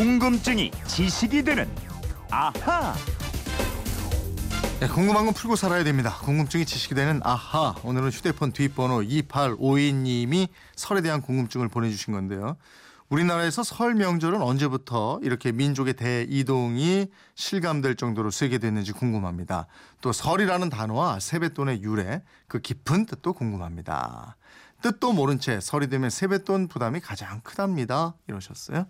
궁금증이 지식이 되는 아하. 네, 궁금한 건 풀고 살아야 됩니다. 궁금증이 지식이 되는 아하. 오늘은 휴대폰 뒷번호 2852님이 설에 대한 궁금증을 보내주신 건데요. 우리나라에서 설 명절은 언제부터 이렇게 민족의 대이동이 실감될 정도로 세계됐는지 궁금합니다. 또 설이라는 단어와 세뱃돈의 유래, 그 깊은 뜻도 궁금합니다. 뜻도 모른 채 설이 되면 세뱃돈 부담이 가장 크답니다. 이러셨어요.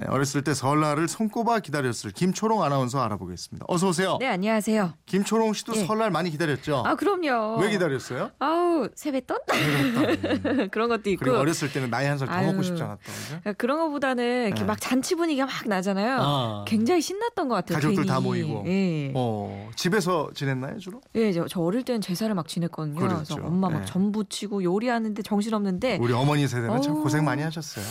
네, 어렸을 때 설날을 손꼽아 기다렸을 김초롱 아나운서 알아보겠습니다. 어서 오세요. 네, 안녕하세요. 김초롱 씨도 예. 설날 많이 기다렸죠? 아, 그럼요. 왜 기다렸어요? 아우, 세뱃돈? 그런 것도 있고. 그리고 어렸을 때는 나이 한 살 더. 먹고 싶지 않았던 거죠? 그러니까 그런 것보다는 이렇게 네. 막 잔치 분위기가 막 나잖아요. 아. 굉장히 신났던 것 같아요. 가족들 괜히. 다 모이고. 예. 어, 집에서 지냈나요, 주로? 예, 저, 저 어릴 때는 제사를 막 지냈거든요. 그 그렇죠. 래서 엄마 막 예. 전부 치고 요리하는데 정신없는데 우리 어머니 세대는 참 어우. 고생 많이 하셨어요.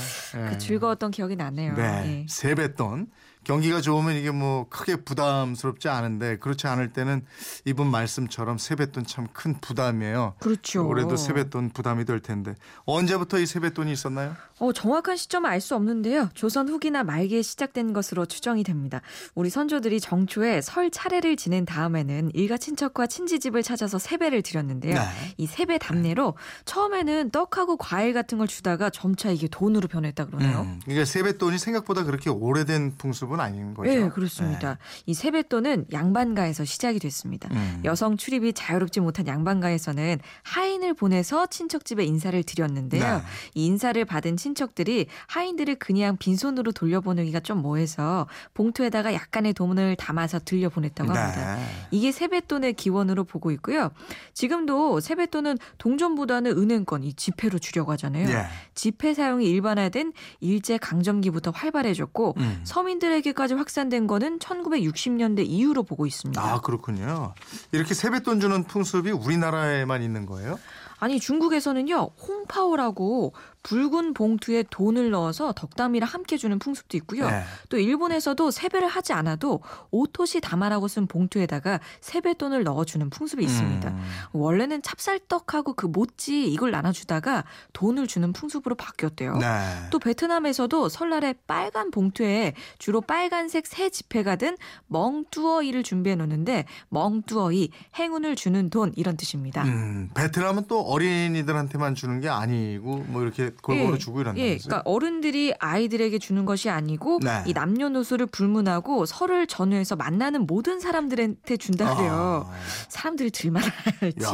예. 그 즐거웠던 기억이 나네요. 네, 예. 세뱃돈. 경기가 좋으면 이게 뭐 크게 부담스럽지 않은데 그렇지 않을 때는 이분 말씀처럼 세뱃돈 참 큰 부담이에요. 그렇죠. 올해도 세뱃돈 부담이 될 텐데 언제부터 이 세뱃돈이 있었나요? 어, 정확한 시점은 알 수 없는데요. 조선 후기나 말기에 시작된 것으로 추정이 됩니다. 우리 선조들이 정초에 설 차례를 지낸 다음에는 일가 친척과 친지집을 찾아서 세배를 드렸는데요. 네. 이 세배 답례로 처음에는 떡하고 과일 같은 걸 주다가 점차 이게 돈으로 변했다 그러네요. 음, 이게 세뱃돈이 생각보다 그렇게 오래된 풍습은 아닌 거죠. 네, 그렇습니다. 이 세뱃돈은 양반가에서 시작이 됐습니다. 음. 여성 출입이 자유롭지 못한 양반가에서는 하인을 보내서 친척 집에 인사를 드렸는데요. 네. 이 인사를 받은 친척들이 하인들을 그냥 빈손으로 돌려보내기가 좀 뭐해서 봉투에다가 약간의 돈을 담아서 들려보냈다고 합니다. 네. 이게 세뱃돈의 기원으로 보고 있고요. 지금도 세뱃돈은 동전보다는 은행권, 이 지폐로 주려고 하잖아요. 예. 지폐 사용이 일반화된 일제 강점기부터 활발해졌고 음. 서민들에게 까지 확산된 거는 1960년대 이후로 보고 있습니다. 아 그렇군요. 이렇게 세뱃돈 주는 풍습이 우리나라에만 있는 거예요? 아니 중국에서는요 홍파오라고 붉은 봉투에 돈을 넣어서 덕담이랑 함께 주는 풍습도 있고요. 네. 또 일본에서도 세배를 하지 않아도 오토시 다마라고 쓴 봉투에다가 세뱃돈을 넣어주는 풍습이 있습니다. 음. 원래는 찹쌀떡하고 그 모찌 이걸 나눠주다가 돈을 주는 풍습으로 바뀌었대요. 네. 또 베트남에서도 설날에 빨간 봉투에 주로 빨간색 새 지폐가 든 멍뚜어이를 준비해 놓는데 멍뚜어이 행운을 주는 돈 이런 뜻입니다. 음, 베트남은 또 어린이들한테만 주는 게 아니고 뭐 이렇게 골고루 예, 주고 이런다면서요? 예, 그러니까 어른들이 아이들에게 주는 것이 아니고 네. 이 남녀노소를 불문하고 설을 전후해서 만나는 모든 사람들한테 준다 그래요. 아, 사람들이 들만 알지. 야.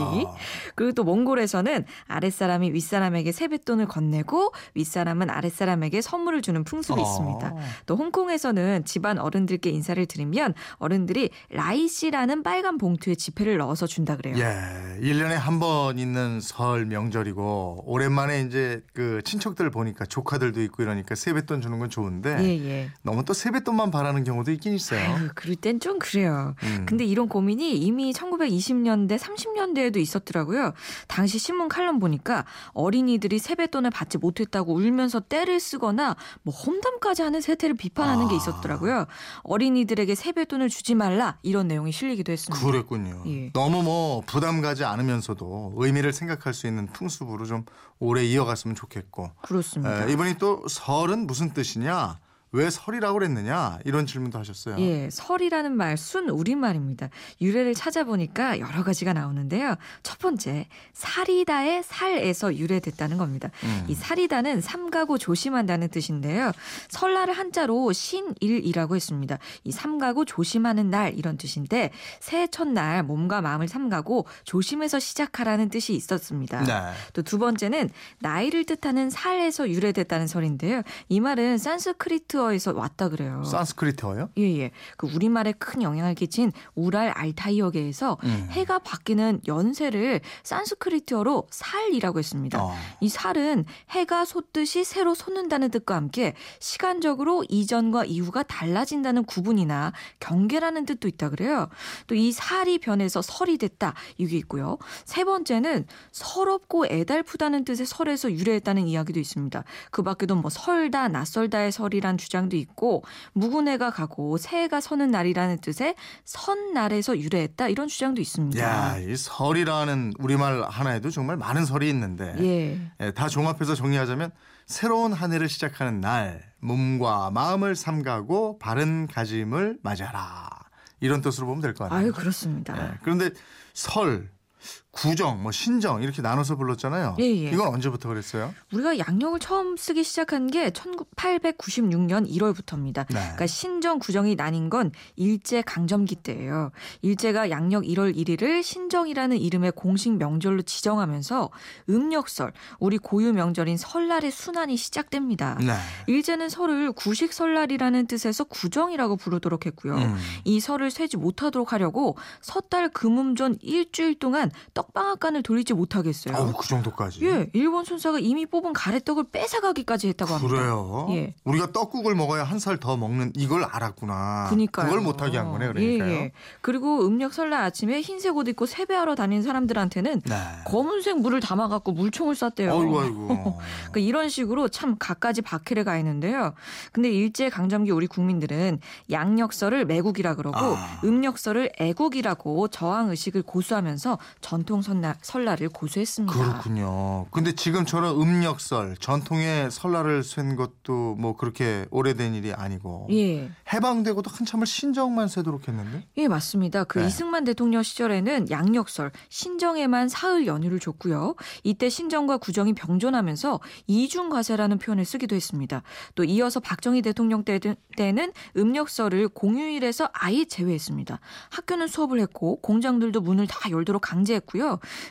그리고 또 몽골에서는 아랫사람이 윗사람에게 세뱃돈을 건네고 윗사람은 아랫사람에게 선물을 주는 풍습이 어. 있습니다. 또 홍콩에서는 집안 어른들께 인사를 드리면 어른들이 라이씨라는 빨간 봉투에 지폐를 넣어서 준다 그래요. 예, 1년에 한 번 있는 설 명절이고 오랜만에 이제 그 친척들 보니까 조카들도 있고 이러니까 세뱃돈 주는 건 좋은데 예, 예. 너무 또 세뱃돈만 바라는 경우도 있긴 있어요. 아유, 그럴 땐 좀 그래요. 음. 근데 이런 고민이 이미 1920년대, 30년대에도 있었더라고요. 당시 신문 칼럼 보니까 어린이들이 세뱃돈을 받지 못했다고 울면서 떼를 쓰거나 뭐 험담까지 하는 세태를 비판하는 게 아. 있었더라고요. 어린이들에게 세뱃돈을 주지 말라 이런 내용이 실리기도 했습니다. 그랬군요. 예. 너무 뭐 부담 가지 않으면서도 의미를 생각할 수 있는 풍습으로 좀 오래 이어갔으면 좋겠 고. 그렇습니다. 에, 이분이 또 설은 무슨 뜻이냐? 왜 설이라고 그랬느냐? 이런 질문도 하셨어요. 예, 설이라는 말 순 우리말입니다. 유래를 찾아보니까 여러 가지가 나오는데요. 첫 번째, 사리다의 살에서 유래됐다는 겁니다. 음. 이 사리다는 삼가고 조심한다는 뜻인데요. 설날을 한자로 신일이라고 했습니다. 이 삼가고 조심하는 날 이런 뜻인데 새해 첫날 몸과 마음을 삼가고 조심해서 시작하라는 뜻이 있었습니다. 네. 또두 번째는 나이를 뜻하는 살에서 유래됐다는 설인데요. 이 말은 산스크리트어에서 왔다 그래요. 산스크리트어요? 예, 예. 그 우리말에 큰 영향을 끼친 우랄 알타이어계에서 음. 해가 바뀌는 연세를 산스크리트어로 살이라고 했습니다. 어. 이 살은 해가 솟듯이 새로 솟는다는 뜻과 함께 시간적으로 이전과 이후가 달라진다는 구분이나 경계라는 뜻도 있다 그래요. 또 이 살이 변해서 설이 됐다 이게 있고요. 세 번째는 서럽고 애달프다는 뜻의 설에서 유래했다는 이야기도 있습니다. 그 밖에도 뭐 설다, 낯설다의 설이란 주장 주장도 있고 해가 가고 새해가 서는 날이라는 뜻의 선날에서 유래했다 이런 주장도 있습니다. 야, 이 설이라는 우리말 하나에도 정말 많은 설이 있는데 예. 예, 다 종합해서 정리하자면 새로운 한 해를 시작하는 날 몸과 마음을 삼가고 바른 가짐을 맞이하라 이런 뜻으로 보면 될 것 같아요. 아유 그렇습니다. 예, 그런데 설, 구정, 뭐 신정 이렇게 나눠서 불렀잖아요. 예, 예. 이건 언제부터 그랬어요? 우리가 양력을 처음 쓰기 시작한 게 1896년 1월부터입니다. 네. 그러니까 신정 구정이 나뉜 건 일제 강점기 때예요. 일제가 양력 1월 1일을 신정이라는 이름의 공식 명절로 지정하면서 음력설, 우리 고유 명절인 설날의 순환이 시작됩니다. 네. 일제는 설을 구식 설날이라는 뜻에서 구정이라고 부르도록 했고요. 음. 이 설을 세지 못하도록 하려고 섣달 금음전 일주일 동안 떡 방앗간을 돌리지 못하겠어요. 어우, 그 정도까지. 예, 일본 순사가 이미 뽑은 가래떡을 뺏어가기까지 했다고 합니다. 그래요. 예. 우리가 떡국을 먹어야 한 살 더 먹는 이걸 알았구나. 그니까요. 그걸 못하게 한 거네, 그러니까요. 예, 예. 그리고 음력 설날 아침에 흰색 옷 입고 세배하러 다니는 사람들한테는 네. 검은색 물을 담아갖고 물총을 쐈대요. 아이고 아이고. 그 이런 식으로 참 갖가지 박해를 가했는데요. 근데 일제 강점기 우리 국민들은 양력설을 매국이라 그러고 아. 음력설을 애국이라고 저항 의식을 고수하면서 전통 설날, 설날을 고수했습니다. 그렇군요. 근데 지금처럼 음력설, 전통의 설날을 쐴 것도 뭐 그렇게 오래된 일이 아니고 예. 해방되고도 한참을 신정만 세도록 했는데. 예, 맞습니다. 그 네. 이승만 대통령 시절에는 양력설, 신정에만 사흘 연휴를 줬고요. 이때 신정과 구정이 병존하면서 이중과세라는 표현을 쓰기도 했습니다. 또 이어서 박정희 대통령 때- 때는 음력설을 공휴일에서 아예 제외했습니다. 학교는 수업을 했고 공장들도 문을 다 열도록 강제했고요.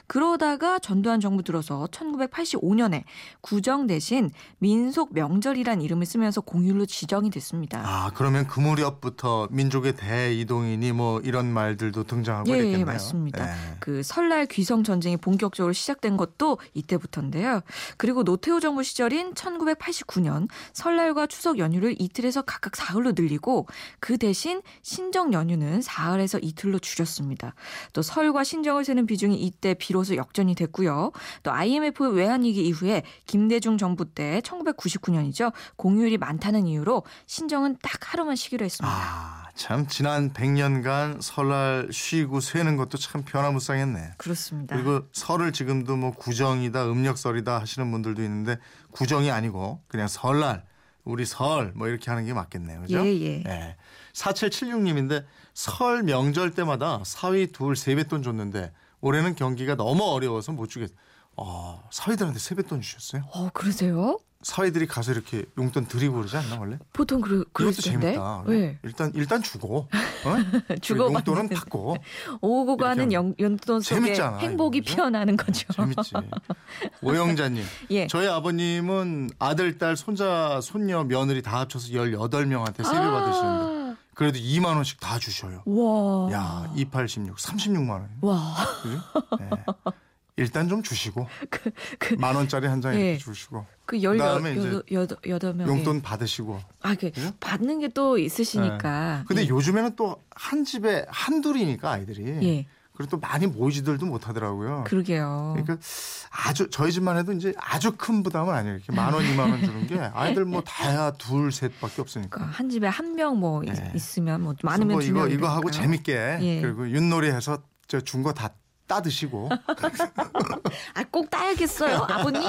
그러다가 전두환 정부 들어서 1985년에 구정 대신 민속 명절이란 이름을 쓰면서 공휴일로 지정이 됐습니다. 아 그러면 그 무렵부터 민족의 대이동이니 뭐 이런 말들도 등장하고 예, 그랬겠네요. 예, 맞습니다. 예. 그 설날 귀성 전쟁이 본격적으로 시작된 것도 이때부터인데요. 그리고 노태우 정부 시절인 1989년 설날과 추석 연휴를 이틀에서 각각 사흘로 늘리고 그 대신 신정 연휴는 사흘에서 이틀로 줄였습니다. 또 설과 신정을 세는 비중이 이때 비로소 역전이 됐고요. 또 IMF 외환위기 이후에 김대중 정부 때 1999년이죠. 공휴일이 많다는 이유로 신정은 딱 하루만 쉬기로 했습니다. 아, 참 지난 100년간 설날 쉬고 쇠는 것도 참 변화무쌍했네. 그렇습니다. 그리고 설을 지금도 뭐 구정이다 음력설이다 하시는 분들도 있는데 구정이 아니고 그냥 설날 우리 설 뭐 이렇게 하는 게 맞겠네요. 그죠? 예, 예. 예. 4776님인데 설 명절 때마다 사위 둘 세뱃돈 줬는데 올해는 경기가 너무 어려워서 못 주겠. 어, 사위들한테 세뱃돈 주셨어요? 어, 그러세요? 사위들이 가서 이렇게 용돈 드리고 그러지 않나 원래? 보통 그러, 그것도. 재밌다. 네. 일단 일단 주고 어? 주고 용돈은. 받고 오고 가는 연돈 속에 재밌잖아, 행복이 그죠? 피어나는 거죠. 재밌지. 오영자님, 예. 저희 아버님은 아들, 딸, 손자, 손녀, 며느리 다 합쳐서 18 명한테 세배 받으시는데 그래도 2만 원씩 다 주셔요. 아. 와. 야, 2816, 36만 원. 와. 그죠? 네. 일단 좀 주시고 그, 그, 만 원짜리 한장 예. 이렇게 주시고 그 열, 그다음에 이제 여덟, 여덟, 명. 용돈 받으시고. 아, 그, 그죠? 받는 게 또 있으시니까. 네. 근데 예. 요즘에는 또 한 집에 한둘이니까 아이들이 예. 그리고 또 많이 모이지들도 못하더라고요. 그러게요. 그러니까 아주 저희 집만 해도 이제 아주 큰 부담은 아니에요. 이렇게 만 원, 이만 원 주는 게 아이들 뭐 다야 둘, 셋밖에 없으니까. 그러니까 한 집에 한 명뭐 예. 있으면 뭐 많으면 뭐두 이거 명. 이거 하고 재밌게 예. 그리고 윷놀이 해서 저 준 거 다 따 드시고 아, 꼭 따야겠어요, 아버님?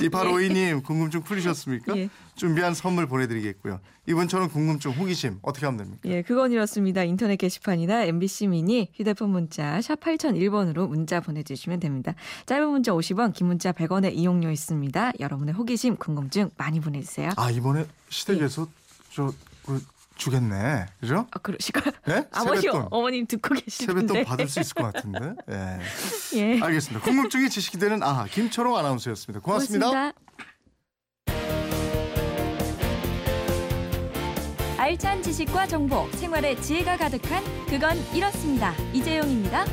2852님 궁금증 풀리셨습니까? 예. 준비한 선물 보내드리겠고요. 이번처럼 궁금증, 호기심 어떻게 하면 됩니까? 예, 그건 이렇습니다. 인터넷 게시판이나 MBC 미니 휴대폰 문자 샵 8001번으로 문자 보내주시면 됩니다. 짧은 문자 50원, 긴 문자 100원의 이용료 있습니다. 여러분의 호기심, 궁금증 많이 보내주세요. 아 이번에 시댁에서 저 그, 주겠네, 그죠? 아, 그러실까요? 네? 세뱃돈. 어머님 듣고 계시는데. 세뱃돈 받을 수 있을 것 같은데. 예. 예. 알겠습니다. 궁금증이 지식이 되는 아하 김초롱 아나운서였습니다. 고맙습니다. 고맙습니다. 알찬 지식과 정보, 생활의 지혜가 가득한 그건 이렇습니다. 이재용입니다.